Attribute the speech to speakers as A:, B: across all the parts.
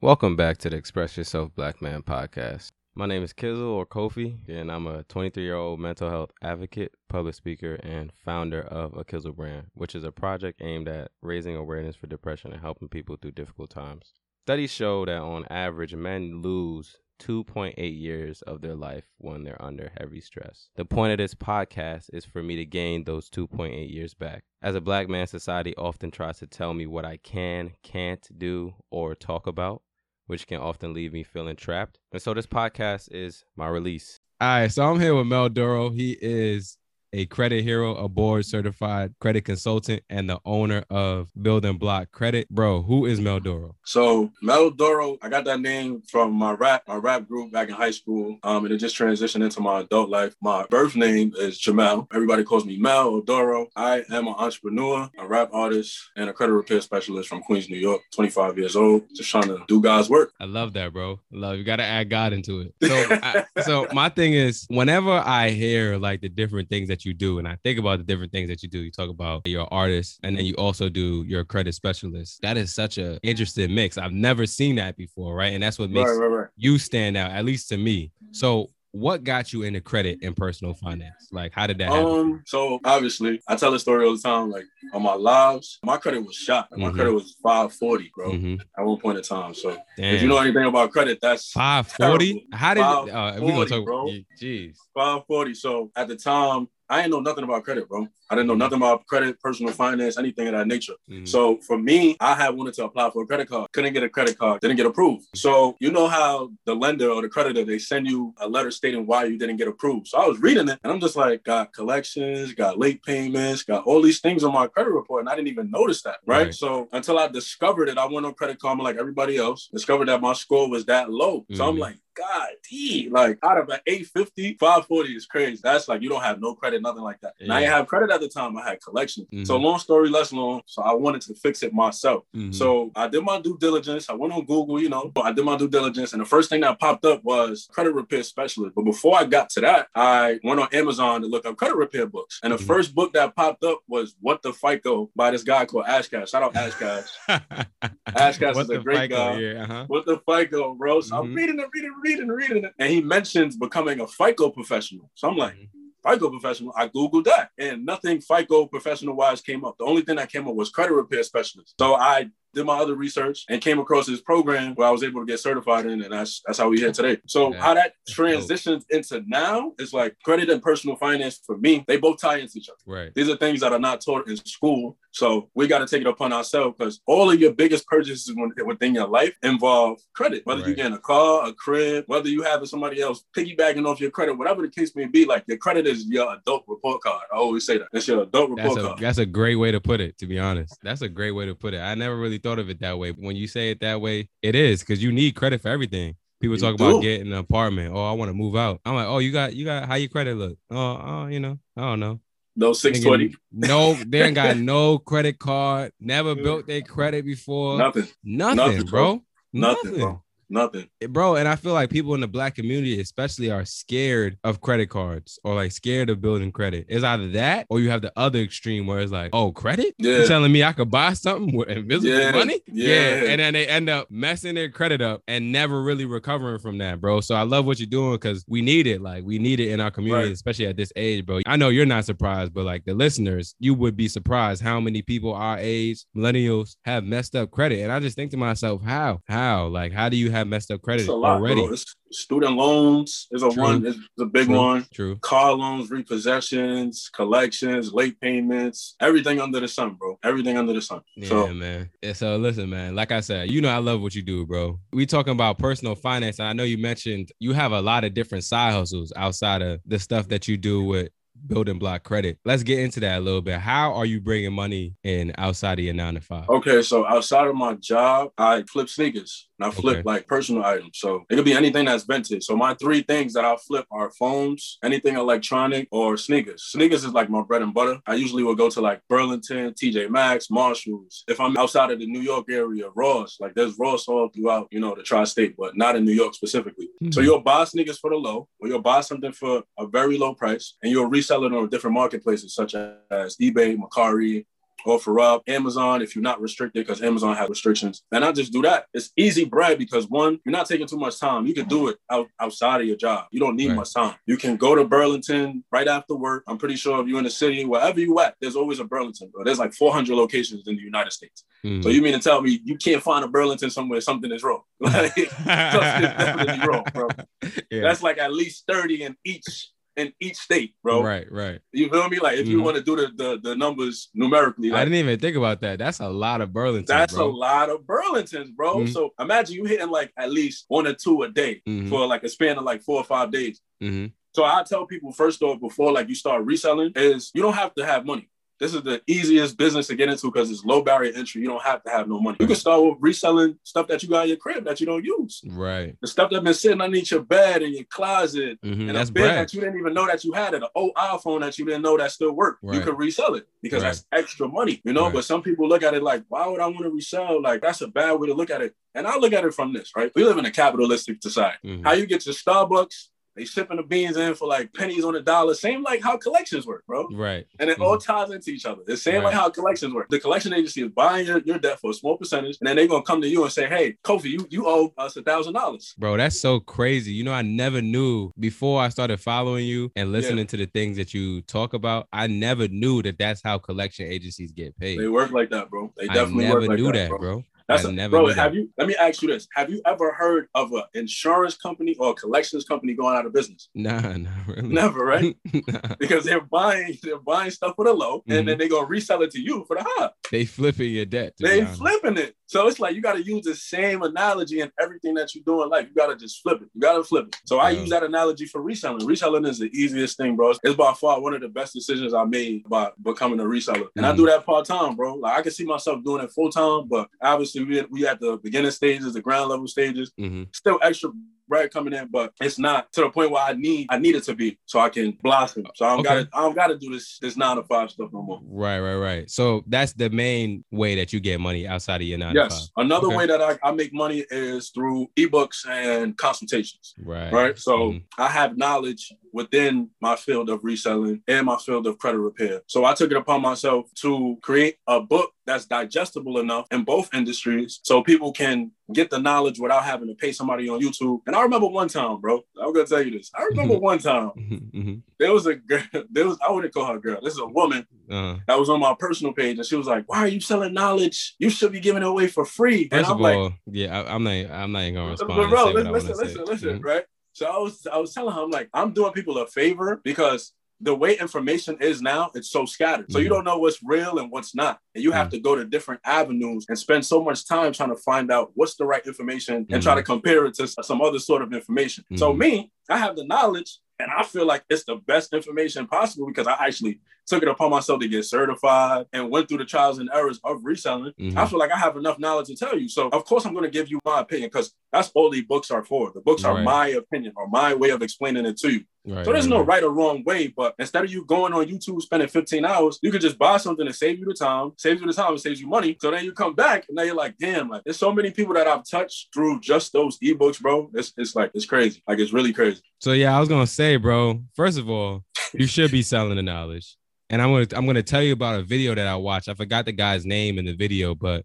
A: Welcome back to the Express Yourself Black Man podcast. My name is Kizzle or Kofi, and I'm a 23 year old mental health advocate, public speaker, and founder of a Kizzle brand, which is a project aimed at raising awareness for depression and helping people through difficult times. Studies show that on average, men lose 2.8 years of their life when they're under heavy stress. The point of this podcast is for me to gain those 2.8 years back. As a black man, society often tries to tell me what I can, can't do, or talk about, which can often leave me feeling trapped. And so this podcast is my release.
B: All right, so I'm here with Mel Doro. He is a credit hero, a board certified credit consultant, and the owner of Building Block Credit. Bro, who is Mel Doro?
C: So Mel Doro, I got that name from my rap, my rap group back in high school. Um, and it just transitioned into my adult life. My birth name is Jamel. Everybody calls me Mel or Doro. I am an entrepreneur, a rap artist, and a credit repair specialist from Queens, New York. 25 years old, just trying to do God's work.
B: I love that, bro. Love you. Got to add God into it. So, I, so my thing is, whenever I hear like the different things that that you do and I think about the different things that you do. You talk about your artist and then you also do your credit specialist. That is such an interesting mix. I've never seen that before, right? And that's what makes right, right, right. you stand out, at least to me. So what got you into credit and personal finance? Like, how did that happen?
C: Um, so obviously, I tell a story all the time. Like on my lives, my credit was shot. Like, my mm-hmm. credit was 540, bro, mm-hmm. at one point in time. So Damn. if you know anything about credit, that's
B: 540. How did? Uh, we gonna talk. Bro. Jeez,
C: 540. So at the time, I ain't know nothing about credit, bro. I didn't know nothing about credit, personal finance, anything of that nature. Mm-hmm. So for me, I had wanted to apply for a credit card, couldn't get a credit card, didn't get approved. So you know how the lender or the creditor they send you a letter stating why you didn't get approved. So I was reading it and I'm just like, got collections, got late payments, got all these things on my credit report, and I didn't even notice that. Right. right. So until I discovered it, I went on Credit Karma like everybody else, discovered that my score was that low. Mm-hmm. So I'm mm-hmm. like, God, D, like out of an 850, 540 is crazy. That's like you don't have no credit, nothing like that. Yeah. And I didn't have credit at the time. I had collection. Mm-hmm. So long story less long. So I wanted to fix it myself. Mm-hmm. So I did my due diligence. I went on Google, you know, I did my due diligence. And the first thing that popped up was credit repair specialist. But before I got to that, I went on Amazon to look up credit repair books. And the mm-hmm. first book that popped up was What the FICO by this guy called Ash Cash. Shout out Ash Cash. Ash Cash is a great FICO, guy. Yeah, uh-huh. What the FICO, bro. So I'm mm-hmm. reading it, reading, reading, reading it. And he mentions becoming a FICO professional. So I'm like, mm-hmm. FICO professional, I Googled that and nothing FICO professional wise came up. The only thing that came up was credit repair specialist. So I did my other research and came across this program where I was able to get certified in, and that's that's how we here today. So yeah. how that transitions into now is like credit and personal finance for me, they both tie into each other.
B: Right.
C: These are things that are not taught in school. So we got to take it upon ourselves because all of your biggest purchases within your life involve credit. Whether right. you're getting a car, a crib, whether you having somebody else piggybacking off your credit, whatever the case may be, like your credit is your adult report card. I always say that. It's your adult report
B: that's a,
C: card.
B: That's a great way to put it, to be honest. That's a great way to put it. I never really thought of it that way. When you say it that way, it is because you need credit for everything. People you talk do. about getting an apartment. Oh, I want to move out. I'm like, oh, you got you got how your credit look? Oh, oh, you know, I don't know.
C: No 620.
B: No, they ain't got no credit card. Never built their credit before.
C: Nothing.
B: Nothing, Nothing bro.
C: Nothing, Nothing. bro. Nothing.
B: Bro, and I feel like people in the black community, especially, are scared of credit cards or like scared of building credit. It's either that or you have the other extreme where it's like, oh, credit? Yeah. you telling me I could buy something with invisible yeah. money? Yeah. yeah. And then they end up messing their credit up and never really recovering from that, bro. So I love what you're doing because we need it. Like we need it in our community, right. especially at this age, bro. I know you're not surprised, but like the listeners, you would be surprised how many people our age, millennials, have messed up credit. And I just think to myself, how? How? Like, how do you have have messed up credit lot, already.
C: student loans is a True. one, is a big
B: True.
C: one.
B: True.
C: Car loans, repossessions, collections, late payments, everything under the sun, bro. Everything under the sun.
B: Yeah,
C: so,
B: man. Yeah, so listen, man. Like I said, you know I love what you do, bro. We talking about personal finance. And I know you mentioned you have a lot of different side hustles outside of the stuff that you do with building block credit. Let's get into that a little bit. How are you bringing money in outside of your nine to five?
C: Okay, so outside of my job, I flip sneakers and I flip okay. like personal items. So it could be anything that's vintage. So my three things that I flip are phones, anything electronic, or sneakers. Sneakers is like my bread and butter. I usually will go to like Burlington, TJ Maxx, Marshalls. If I'm outside of the New York area, Ross, like there's Ross all throughout, you know, the tri-state, but not in New York specifically. Mm-hmm. So you'll buy sneakers for the low, or you'll buy something for a very low price, and you'll resell it on different marketplaces such as eBay, Mercari, offer up Amazon if you're not restricted because Amazon has restrictions. And I just do that. It's easy bread because one, you're not taking too much time. You can do it out, outside of your job. You don't need
B: Right.
C: much time. You can go to Burlington right after work. I'm pretty sure if you're in the city, wherever you at, there's always a Burlington, bro. There's like 400 locations in the United States.
B: Mhm.
C: So you mean to tell me you can't find a Burlington somewhere something is wrong? Like, something is definitely wrong, bro.
B: yeah.
C: That's like at least 30 in each in each state, bro.
B: right, right.
C: You feel me? Like if you
B: Mhm.
C: want to do the, the the numbers numerically,
B: I didn't even think about that. That's a lot of Burlington.
C: that's
B: bro.
C: a lot of Burlingtons, bro.
B: Mhm.
C: So imagine you hitting like at least one or two a day
B: Mhm.
C: for like a span of like four or five days.
B: Mhm.
C: So I tell people first off before like you start reselling is you don't have to have money. This is the easiest business to get into because it's low barrier entry. You don't have to have no money. You can start with reselling stuff that you got in your crib that you don't use.
B: Right.
C: The stuff that's been sitting underneath your bed in your closet
B: Mhm.
C: and
B: That's
C: a bed that you didn't even know that you had it, an old iPhone that you didn't know that still worked. You can resell it because
B: Right.
C: that's extra money, you know.
B: Right.
C: But some people look at it like, why would I want to resell? Like that's a bad way to look at it. And I look at it from this, right? We live in a capitalistic society.
B: Mhm.
C: How you get your Starbucks? They shipping the beans in for like pennies on the dollar. Same like how collections work, bro.
B: Right.
C: And it mm. all ties into each other. It's same
B: Right.
C: like how collections work. The collection agency is buying your, your debt for a small percentage, and then they're gonna come to you and say, "Hey, Kofi, you you owe us a thousand dollars."
B: Bro, that's so crazy. You know, I never knew before I started following you and listening to the things that you talk about. I never knew that that's how collection agencies get paid.
C: They work like that, bro. They
B: I
C: definitely
B: never
C: work like
B: knew
C: that,
B: that,
C: bro.
B: bro.
C: That's
B: I
C: a,
B: never
C: bro. Have you? Let me ask you this: Have you ever heard of an insurance company or a collections company going out of business?
B: Nah, not really.
C: Never, right?
B: Nah.
C: because they're buying they're buying stuff for the low,
B: Mhm.
C: and then they're gonna resell it to you for the high.
B: they flipping your debt.
C: They flipping it. So it's like you got to use the same analogy in everything that you do in life. You got to just flip it. You got to flip it. So I use that analogy for reselling. Reselling is the easiest thing, bro. It's by far one of the best decisions I made about becoming a reseller. And I
B: Mhm.
C: do that part time, bro. Like I can see myself doing it full time, but obviously we we at the beginning stages, the ground level stages.
B: Mhm.
C: Still extra bread coming in, but it's not to the point where I need I need it to be so I can blossom. So I don't
B: Okay.
C: gotta I don't gotta do this this nine to five stuff no more.
B: Right, right, right. So that's the main way that you get money outside of your nine to five.
C: Yes. Another
B: Okay.
C: way that I, I make money is through ebooks and consultations.
B: Right.
C: Right. So
B: Mhm.
C: I have knowledge within my field of reselling and my field of credit repair. So I took it upon myself to create a book that's digestible enough in both industries so people can get the knowledge without having to pay somebody on YouTube. And I remember one time, bro, I'm gonna tell you this. I remember one time
B: Mhm, mhm.
C: there was a girl, there was I wouldn't call her a girl. This is a woman
B: Uh,
C: that was on my personal page, and she was like, "Why are you selling knowledge? You should be giving it away for free." And
B: first
C: I'm
B: of
C: like,
B: yeah, I, I'm not. I'm not even gonna respond. and
C: bro,
B: say what I
C: listen, listen,
B: say.
C: listen,
B: Mhm.
C: right? So I was, I was telling her, I'm like, I'm doing people a favor because the way information is now, it's so scattered. So you
B: Mhm.
C: don't know what's real and what's not, and you have to go to different avenues and spend so much time trying to find out what's the right information and try to compare it to some other sort of information. So
B: Mhm.
C: me, I have the knowledge. And I feel like it's the best information possible because I actually took it upon myself to get certified and went through the trials and errors of reselling.
B: Mhm.
C: I feel like I have enough knowledge to tell you. So of course I'm going to give you my opinion because that's all the books are for. The books are my opinion or my way of explaining it to you.
B: Right,
C: So there's
B: right,
C: no
B: right.
C: or wrong way, but instead of you going on YouTube spending 15 hours, you could just buy something to save you the time, saves you the time, and saves you money. So then you come back and now you're like, damn, like there's so many people that I've touched through just those ebooks, bro. It's it's like it's crazy. Like it's really crazy.
B: So yeah, I was gonna say, bro. First of all, you should be selling the knowledge, and I'm gonna I'm gonna tell you about a video that I watched. I forgot the guy's name in the video, but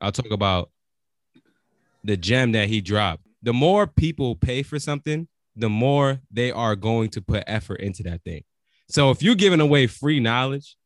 B: I'll talk about the gem that he dropped. The more people pay for something, the more they are going to put effort into that thing. So if you're giving away free knowledge,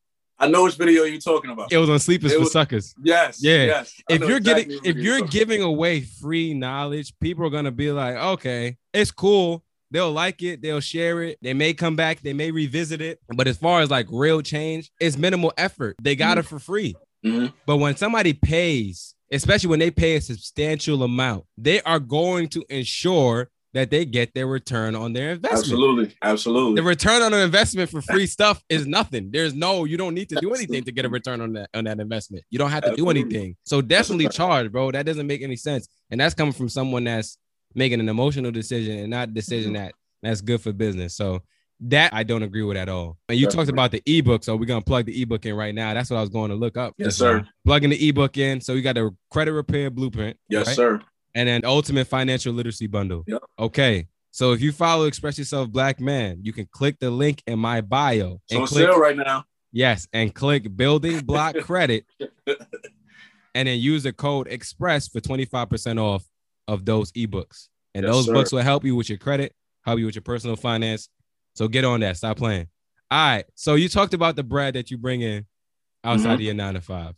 C: I know which video you're talking about.
B: it was on Sleepers for Suckers.
C: yes.
B: Yeah.
C: Yes.
B: If you're
C: exactly
B: getting if you're giving away free knowledge, people are gonna be like, okay, it's cool. They'll like it, they'll share it, they may come back, they may revisit it. But as far as like real change, it's minimal effort. They got it for free.
C: Mhm.
B: But when somebody pays, especially when they pay a substantial amount, they are going to ensure that they get their return on their investment.
C: Absolutely. Absolutely.
B: The return on an investment for free stuff is nothing. There's no, you don't need to do anything to get a return on that on that investment. You don't have to do anything. So definitely charge, bro. That doesn't make any sense. And that's coming from someone that's making an emotional decision and not a decision
C: Mm-hmm.
B: that that's good for business. So that I don't agree with at all. And you talked about the ebook, so we're gonna plug the ebook in right now. That's what I was going to look up.
C: Yes, sir.
B: Plugging the ebook in. So we got the credit repair blueprint.
C: yes,
B: right?
C: sir.
B: And an ultimate financial literacy bundle.
C: Yep.
B: Okay. So if you follow Express Yourself Black Man, you can click the link in my bio
C: So
B: and
C: on
B: click
C: sale right now.
B: Yes, and click building block credit, and then use the code express for 25% off of those ebooks. And
C: Yes,
B: those
C: sir.
B: books will help you with your credit, help you with your personal finance. So get on that. Stop playing. All right. So you talked about the bread that you bring in outside
C: Mhm.
B: of your nine to five.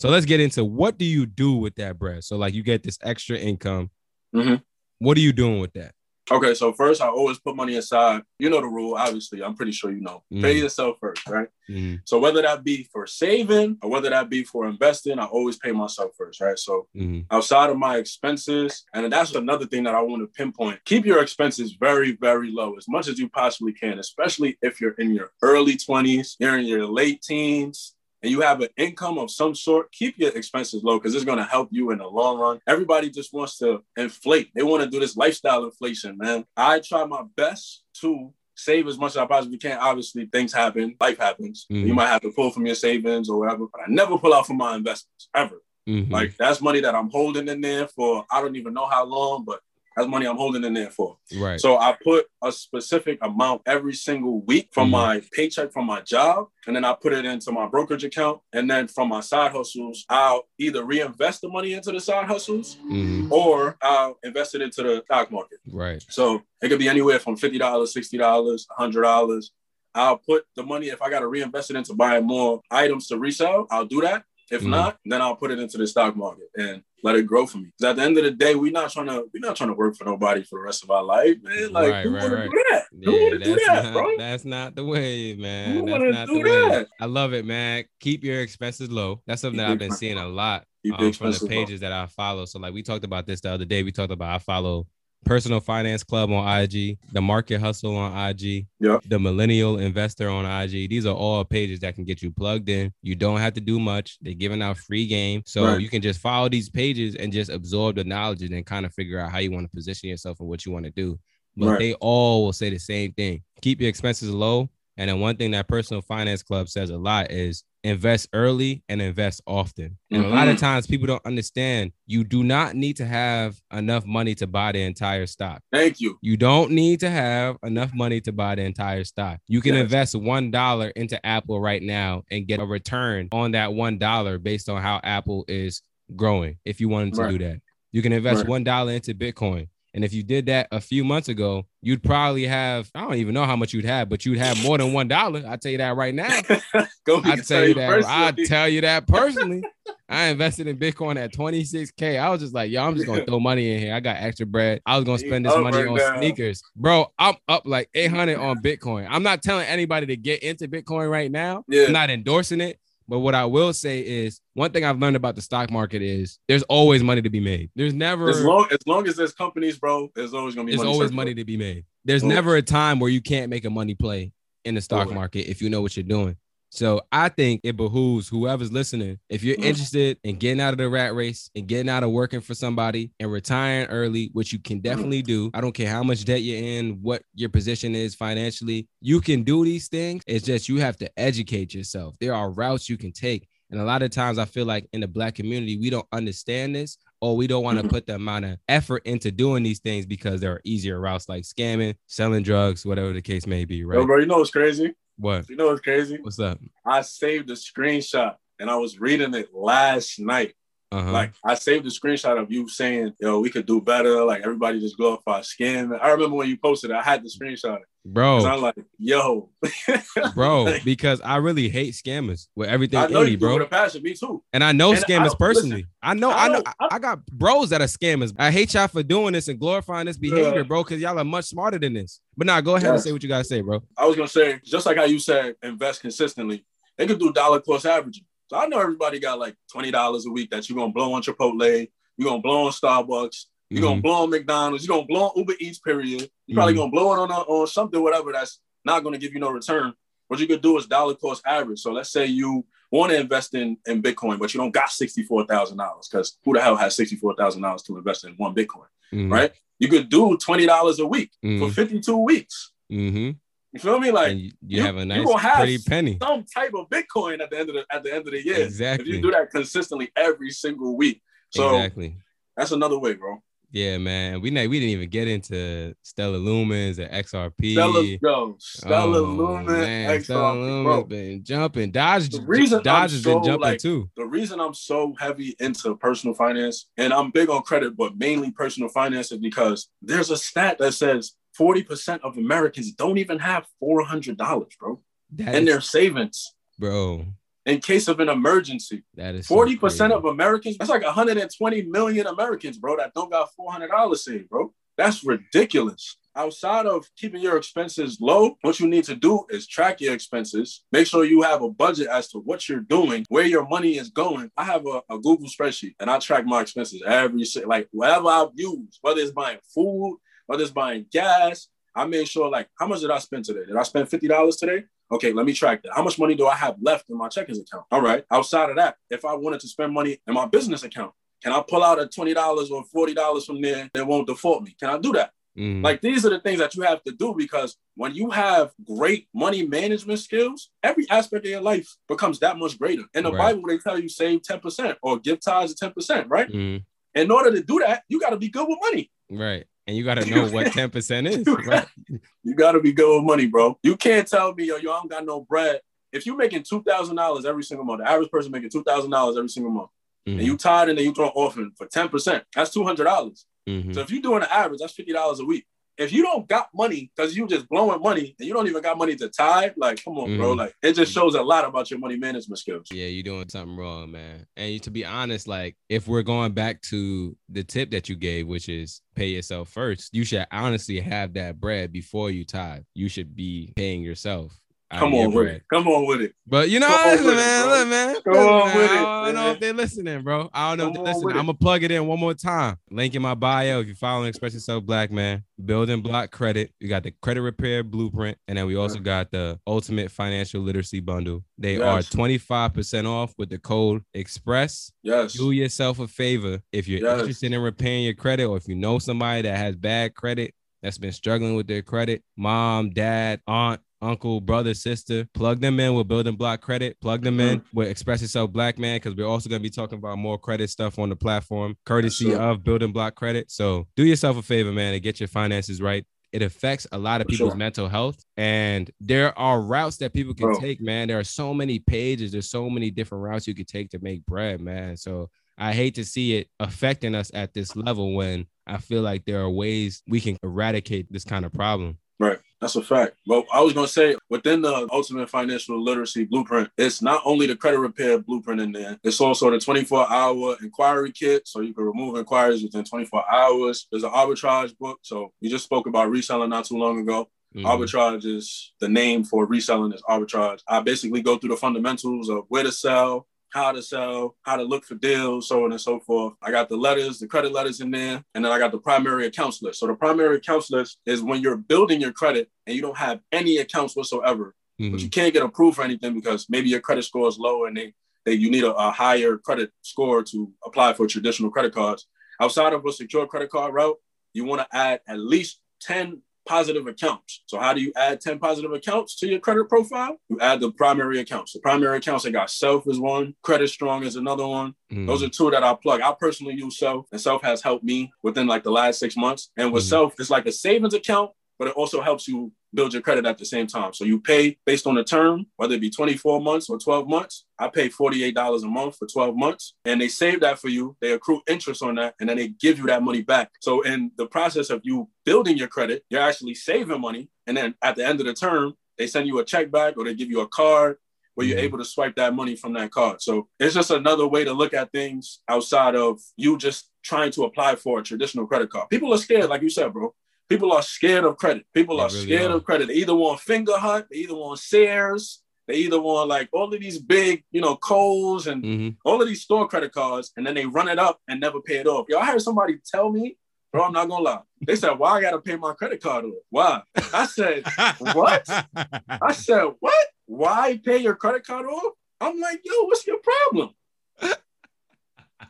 B: So let's get into what do you do with that bread? So like you get this extra income.
C: Mhm.
B: What are you doing with that?
C: Okay, so first I always put money aside. You know the rule, obviously. I'm pretty sure you know. Pay
B: Mhm.
C: yourself first, right?
B: Mhm,
C: So whether that be for saving or whether that be for investing, I always pay myself first, right? So
B: mhm,
C: outside of my expenses, and that's another thing that I want to pinpoint. Keep your expenses very, very low as much as you possibly can, especially if you're in your early 20s, you're in your late teens. And you have an income of some sort, keep your expenses low because it's going to help you in the long run. Everybody just wants to inflate. They want to do this lifestyle inflation, man. I try my best to save as much as I possibly can. Obviously, things happen, life happens.
B: Mhm.
C: You might have to pull from your savings or whatever, but I never pull out from my investments ever.
B: mhm.
C: Like that's money that I'm holding in there for I don't even know how long, but that's money I'm holding in there for.
B: right.
C: So I put a specific amount every single week from
B: Mhm.
C: my paycheck from my job, and then I put it into my brokerage account. And then from my side hustles, I'll either reinvest the money into the side hustles
B: Mhm,
C: or I'll invest it into the stock market.
B: Right.
C: So it could be anywhere from fifty dollars, sixty dollars, hundred dollars. I'll put the money if I got to reinvest it into buying more items to resell. I'll do that. If
B: Mhm.
C: not, then I'll put it into the stock market and let it grow for me. Because at the end of the day, we're not trying to we're not trying to work for nobody for the rest of our life, man. Like
B: Right,
C: who
B: right,
C: want
B: right.
C: do that? who
B: Yeah,
C: want to do
B: that's
C: that,
B: not,
C: bro?
B: that's not the way, man.
C: Who
B: That's
C: wanna
B: not
C: do
B: the way.
C: that?
B: I love it, man. Keep your expenses low. That's something
C: Keep
B: that I've been seeing a lot um, from the
C: expenses low.
B: pages that I follow. So, like, we talked about this the other day. We talked about I follow Personal Finance Club on IG, the Market Hustle on IG,
C: Yep.
B: the Millennial Investor on IG. These are all pages that can get you plugged in. You don't have to do much. They're giving out free game. So
C: Right.
B: you can just follow these pages and just absorb the knowledge and then kind of figure out how you want to position yourself and what you want to do. But
C: Right.
B: they all will say the same thing. Keep your expenses low. And then one thing that Personal Finance Club says a lot is invest early and invest often. And a lot of
C: Mhm.
B: times people don't understand you do not need to have enough money to buy the entire stock.
C: Thank you.
B: You don't need to have enough money to buy the entire stock. You can
C: Yes.
B: invest one dollar into Apple right now and get a return on that one dollar based on how Apple is growing. If you wanted to
C: Right.
B: do that, you can invest
C: Right.
B: one dollar into Bitcoin. And if you did that a few months ago, you'd probably have, I don't even know how much you'd have, but you'd have more than one dollar. I tell you that right now.
C: Go
B: I tell you that. I tell you that personally. I invested in Bitcoin at 26k. I was just like, yo, I'm just gonna throw money in here. I got extra bread. I was gonna spend this money
C: right
B: on
C: now.
B: sneakers, bro. I'm up like 800 on Bitcoin. I'm not telling anybody to get into Bitcoin right now.
C: Yeah.
B: I'm not endorsing it. But what I will say is one thing I've learned about the stock market is there's always money to be made. There's never
C: As long as long as there's companies, bro, there's always gonna be
B: there's
C: money
B: always money to be made. There's
C: Always.
B: never a time where you can't make a money play in the stock
C: Always.
B: market if you know what you're doing. So I think it behooves whoever's listening, if you're
C: Mhm.
B: interested in getting out of the rat race and getting out of working for somebody and retiring early, which you can definitely do. I don't care how much debt you're in, what your position is financially, you can do these things. It's just you have to educate yourself. There are routes you can take. And a lot of times I feel like in the black community, we don't understand this or we don't want to
C: Mhm.
B: put the amount of effort into doing these things because there are easier routes like scamming, selling drugs, whatever the case may be,
C: Yo,
B: right?
C: bro, you know what's crazy?
B: What?
C: You know what's crazy?
B: What's that?
C: I saved a screenshot and I was reading it last night.
B: Uh-huh.
C: Like I saved a screenshot of you saying, "Yo, we could do better." Like everybody just glorify skin. I remember when you posted it. I had the screenshot. it.
B: bro,
C: I'm like, "Yo,
B: bro,
C: Like,
B: because I really hate scammers with everything
C: I know
B: in me,
C: you do
B: bro.
C: with a passion. Me too.
B: And I know
C: And
B: scammers
C: don't-
B: personally. I know, I
C: I
B: know, I, I got bros that are scammers. I hate y'all for doing this and glorifying this behavior,
C: Yeah.
B: bro, because y'all are much smarter than this. But now go ahead and say what you gotta say, bro.
C: I was gonna say, just like how you said, invest consistently. They could do dollar cost averaging. So I know everybody got like twenty dollars a week that you're gonna blow on Chipotle. You're gonna blow on Starbucks. You're
B: Mhm.
C: gonna blow on McDonald's. You're gonna blow on Uber Eats. Period. You're probably
B: Mhm.
C: gonna blow it on a- on something, whatever that's not gonna give you no return. What you could do is dollar cost average. So let's say you want to invest in, in Bitcoin, but you don't got sixty four thousand dollars because who the hell has sixty four thousand dollars to invest in one Bitcoin,
B: Mhm.
C: right? You could do twenty dollars a week for
B: Mhm.
C: fifty two weeks.
B: Mhm.
C: You feel me? Like
B: And you, you
C: you-
B: have a nice
C: have
B: pretty penny.
C: some type of Bitcoin at the end of the at the end of the year.
B: Exactly.
C: If you do that consistently every single week. So
B: exactly.
C: that's another way, bro.
B: Yeah, man. We we didn't even get into Stellar Lumens and XRP.
C: Stellar, yo, Stellar
B: Oh,
C: Lumen,
B: man,
C: XRP,
B: Stellar
C: bro.
B: Lumen's been jumping. Dodge,
C: the reason
B: Dodge has
C: so,
B: been jumping
C: like,
B: too.
C: the reason I'm so heavy into personal finance, and I'm big on credit, but mainly personal finance, is because there's a stat that says 40% of Americans don't even have $400, bro,
B: is-
C: in their savings
B: bro.
C: in case of an emergency.
B: That is
C: 40%
B: crazy.
C: of Americans, that's like 120 million Americans, bro, that don't got $400 saved, bro. That's ridiculous. Outside of keeping your expenses low, what you need to do is track your expenses. Make sure you have a budget as to what you're doing, where your money is going. I have a, a Google spreadsheet and I track my expenses every like whatever I've used, whether it's buying food, whether it's buying gas. I made sure like how much did I spend today? Did I spend fifty dollars today? Okay, let me track that. How much money do I have left in my checkings account? All right. Outside of that, if I wanted to spend money in my business account, can I pull out a twenty dollars or forty dollars from there that won't default me? Can I do that?
B: Mhm.
C: Like these are the things that you have to do because when you have great money management skills, every aspect of your life becomes that much greater. In the
B: Right.
C: Bible, they tell you save 10% or give tithes of 10%, right?
B: Mhm.
C: In order to do that, you got to be good with money.
B: Right. And you got to know what 10% is.
C: You
B: Right.
C: Got to be good with money, bro. You can't tell me, yo, yo, I don't got no bread. If you're making $2,000 every single month, the average person making $2,000 every single month, and
B: Mhm.
C: you tied and then you throw orphan for 10%, that's $200.
B: Mhm.
C: So if you're doing an average, that's fifty dollars a week. If you don't got money because you just blowing money and you don't even got money to tithe, like come on, bro.
B: Mhm.
C: Like it just shows a lot about your money management skills.
B: Yeah, you're doing something wrong, man. And to be honest, like if we're going back to the tip that you gave, which is pay yourself first, you should honestly have that bread before you tithe. You should be paying yourself. Out
C: Come on with it. Come on with it.
B: But you know,
C: Come
B: listen,
C: with it,
B: man,
C: bro.
B: look, man.
C: Come
B: listen,
C: on
B: man,
C: with it,
B: I don't know if they're listening, bro. I don't know if they're listening. I'm gonna plug it in one more time. Link in my bio if you're following Express Yourself Black Man. Building block credit. We got the credit repair blueprint, and then we also got the ultimate financial literacy bundle. They are 25% off with the code Express.
C: Yes.
B: Do yourself a favor if you're
C: Yes.
B: interested in repaying your credit, or if you know somebody that has bad credit that's been struggling with their credit, mom, dad, aunt, uncle, brother, sister, plug them in with building block credit. Plug them in mm-hmm. with Express Yourself Black Man because we're also going to be talking about more credit stuff on the platform, courtesy of building block credit. So do yourself a favor, man, and get your finances right. It affects a lot of
C: For
B: people's
C: sure.
B: mental health, and there are routes that people can
C: Bro.
B: take. Man, there are so many pages. There's so many different routes you could take to make bread, man. So I hate to see it affecting us at this level when I feel like there are ways we can eradicate this kind of problem.
C: Right. That's a fact. But I was gonna say within the ultimate financial literacy blueprint, it's not only the credit repair blueprint in there, it's also the 24 hour inquiry kit. So you can remove inquiries within 24 hours. There's an arbitrage book. So you just spoke about reselling not too long ago.
B: Mhm.
C: Arbitrage is the name for reselling is arbitrage. I basically go through the fundamentals of where to sell, how to sell, how to look for deals, so on and so forth. I got the letters, the credit letters in there, and then I got the primary accounts list. So the primary accounts list is when you're building your credit and you don't have any accounts whatsoever,
B: Mhm.
C: but you can't get approved for anything because maybe your credit score is low and they, they you need a, a higher credit score to apply for traditional credit cards. Outside of a secure credit card route, you want to add at least 10 positive accounts. So how do you add 10 positive accounts to your credit profile? You add the primary accounts. The primary accounts, they got Self is one, Credit Strong is another one.
B: Mhm.
C: Those are two that I plug. I personally use Self, and Self has helped me within like the last six months. And with
B: Mhm.
C: Self, it's like a savings account, but it also helps you build your credit at the same time. So you pay based on the term, whether it be 24 months or 12 months. I pay $48 a month for 12 months, and they save that for you. They accrue interest on that, and then they give you that money back. So in the process of you building your credit, you're actually saving money. And then at the end of the term, they send you a check back or they give you a card where you're
B: Mhm.
C: able to swipe that money from that card. So it's just another way to look at things outside of you just trying to apply for a traditional credit card. People are scared, like you said, bro. People are scared of credit. People
B: They
C: are
B: really
C: scared
B: are.
C: of credit. They either want Fingerhut, they either want Sears, they either want like all of these big, you know, Kohl's and
B: Mhm.
C: all of these store credit cards, and then they run it up and never pay it off. Yo, I heard somebody tell me, bro, I'm not gonna lie. They said, Why I gotta pay my credit card off? Why? I said, What? I said, What? Why pay your credit card off? I'm like, yo, what's your problem?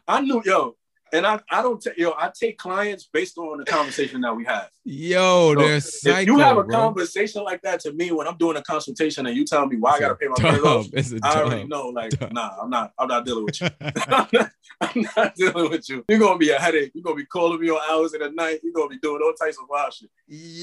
C: I knew, yo, and I, I don't take, yo, I take clients based on the conversation that we have.
B: Yo,
C: So,
B: there's
C: if you have a
B: bro.
C: conversation like that to me when I'm doing a consultation and you tell me why I
B: It's a
C: gotta pay my
B: dumb.
C: off,
B: It's
C: already know, like,
B: Dumb.
C: nah, I'm not, I'm not dealing with you. I'm not, I'm not dealing with you. You're gonna be a headache. You're gonna be calling me on hours in the night. You're gonna be doing all types of wild shit.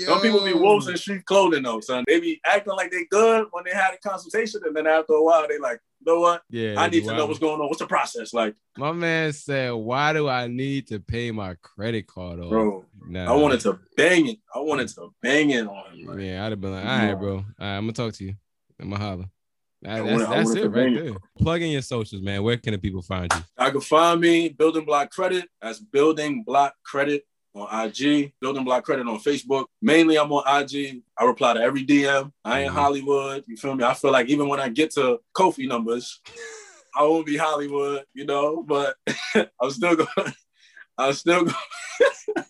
C: Some people be wolves in street clothing though, son. They be acting like they good when they had a consultation, and then after a while, they like, know what?
B: Yeah,
C: I need to know what's going on. What's the process like,
B: My man said, "Why do I need to pay my credit card off?"
C: bro?
B: Nah,
C: I wanted to bang it. I wanted to bang it on him. Like,
B: Yeah, I'd have been like, "All right, bro. All right, I'm gonna talk to you. I'm gonna holler." That- that's
C: wanna-
B: that's it right there. Plug in your socials, man. Where can the people find you?
C: I can find me building block credit. That's building block credit on IG. Building block credit on Facebook. Mainly, I'm on IG. I reply to every DM. I ain't
B: Mhm.
C: Hollywood. You feel me? I feel like even when I get to Kofi numbers, I won't be Hollywood. You know, but I'm still going. I'm still going.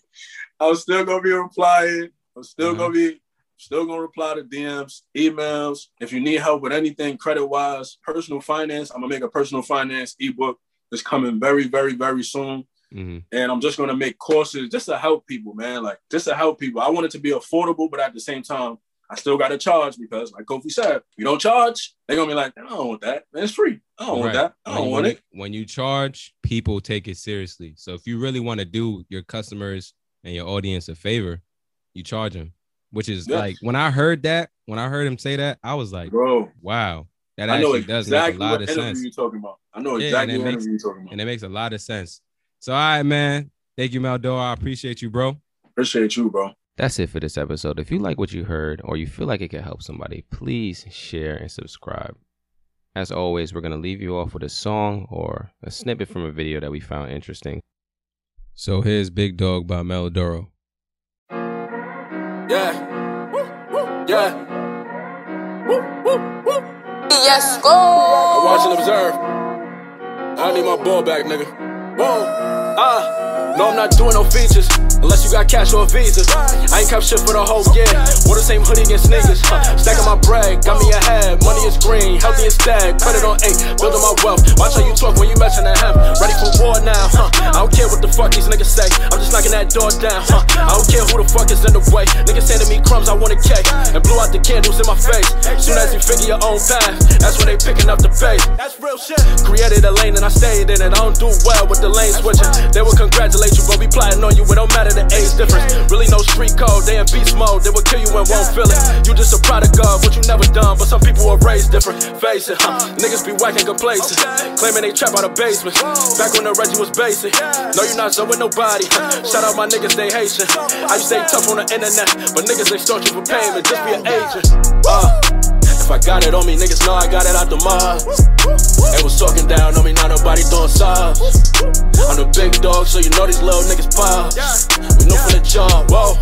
C: I'm still gonna be replying. I'm still
B: Uh-huh.
C: gonna be still gonna reply to DMs, emails. If you need help with anything credit wise, personal finance, I'm gonna make a personal finance ebook that's coming very, very, very soon.
B: Mhm.
C: And I'm just gonna make courses just to help people, man. Like just to help people. I want it to be affordable, but at the same time, I still gotta charge because, like Kofi said, you don't charge, they're gonna be like, I don't want that. Man, it's free. I don't want that. I don't
B: you-
C: want
B: when
C: it.
B: When you charge, people take it seriously. So if you really want to do your customers and your audience a favor, you charge them. Which is
C: Yeah.
B: like when I heard that, when I heard him say that, I was like,
C: Bro,
B: wow, that
C: I know
B: actually does
C: exactly
B: make a lot
C: what
B: of
C: interview
B: sense.
C: you're talking about. I know exactly what
B: makes-
C: interview you're talking about.
B: And it makes a lot of sense. So all right, man. Thank you, Mel Doro. I appreciate you, bro.
C: Appreciate you, bro.
A: That's it for this episode. If you like what you heard or you feel like it could help somebody, please share and subscribe. As always, we're going to leave you off with a song or a snippet from a video that we found interesting.
B: So here's Big Dawg by Mel Doro.
C: Yeah. Yeah.
D: Yes, go.
C: I watch and observe. I need my ball back, nigga. Whoa. Ah. No, I'm not doing no features. Unless you got cash or a visa. I ain't cop shit for the whole year. Wore the same hoodie and sneakers. Huh. Stacking my bread, got me is green, healthy and stacked. Credit on eight, building my wealth. Watch how you talk when you mention that heaven. Ready for war now, huh? I don't care what the fuck these niggas say. I'm just knocking that door down, huh? I don't care who the fuck is in the way. Niggas sending me crumbs, I want a cake. And blew out the candles in my face. Soon as you figure your own path, that's when they picking up the pace. That's real shit. Created a lane and I stayed in it. I don't do well with the lane switching. They will congratulate you, but we plotting on you. It don't matter the age difference. Really no street code. They in beast mode. They will kill you and won't feel it. You just a product of what you never done. But some people are raised different. Face it, huh? Niggas be whacking complacent. Claiming they trap out of basement. Back when the Reggie was basic. No, you not so with nobody. Shout out my niggas, they Haitian. I used to stay tough on the internet. But niggas, they start you for payment. Just be an agent. Uh. If I got it on me, niggas know I got it out the mud. They was talking down on me, now nobody doing subs. I'm the big dog, so you know these little niggas pop. We know from the jump, whoa.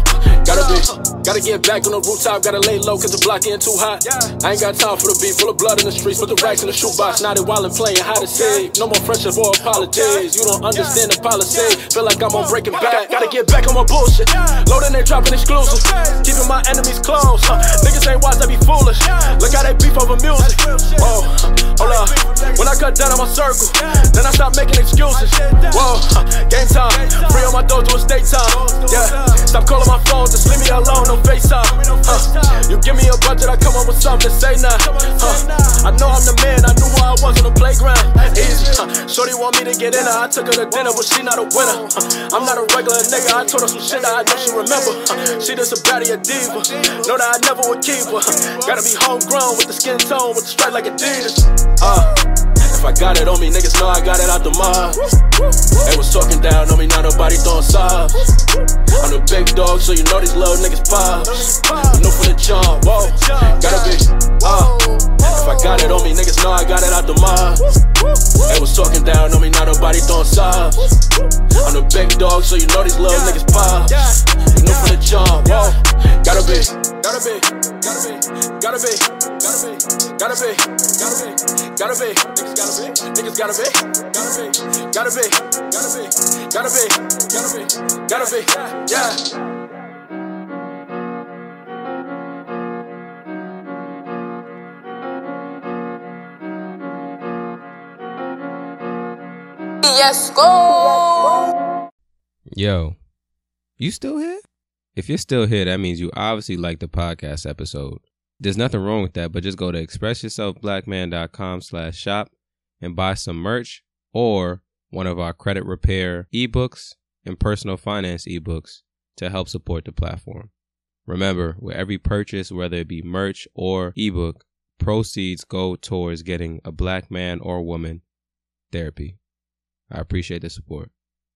C: Gotta be, gotta get back on the rooftop, gotta lay low, cause the block getting too hot. I ain't got time for the beef, full of blood in the streets, put the racks in the shoebox. Now they wildin' playing how to say. No more friendship or apologies. You don't understand the policy. Feel like I'm on breaking back. Gotta get back on my bullshit. Loading and dropping exclusives. Keeping my enemies close. Huh. Niggas ain't watch, they be foolish. Look how they beef over music. Oh, hold up. When I cut down on my circle, then I stop making excuses. Whoa, game time. Free on my door, do a state time. Yeah, stop calling my phone, just leave me alone, no FaceTime. Huh. You give me a budget, I come up with something, to say nah. Huh. I know I'm the man, I knew who I was on the playground. Easy, huh. Shorty want me to get in her, I took her to dinner, but she not a winner. I'm not a regular nigga, I told her some shit that I know she remember. She just a baddie, a diva. Know that I never would keep her. Gotta be homegrown with the skin tone, with the stripe like Adidas. Uh. If I got it on me, niggas know I got it out the mud. They was talking down on me, now nobody throwing subs. I'm the big dog, so you know these little niggas pops. Know from the jump, whoa. Gotta be, uh. If I got it on me, niggas know I got it out the mud. They was talking down on me, now nobody throwing subs. I'm the big dog, so you know these little niggas pops. Know from the jump, whoa. Gotta be, gotta be, gotta be, gotta be, gotta be, gotta be, gotta be, gotta be, niggas gotta be, niggas gotta be, gotta be, gotta be, gotta be, gotta be, gotta be, yeah.
D: Yes, go.
B: Yo, you still here? If you're still here, that means you obviously like the podcast episode. There's nothing wrong with that, but just go to expressyourselfblackman.com slash shop and buy some merch or one of our credit repair ebooks and personal finance ebooks to help support the platform. Remember, with every purchase, whether it be merch or ebook, proceeds go towards getting a black man or woman therapy. I appreciate the support.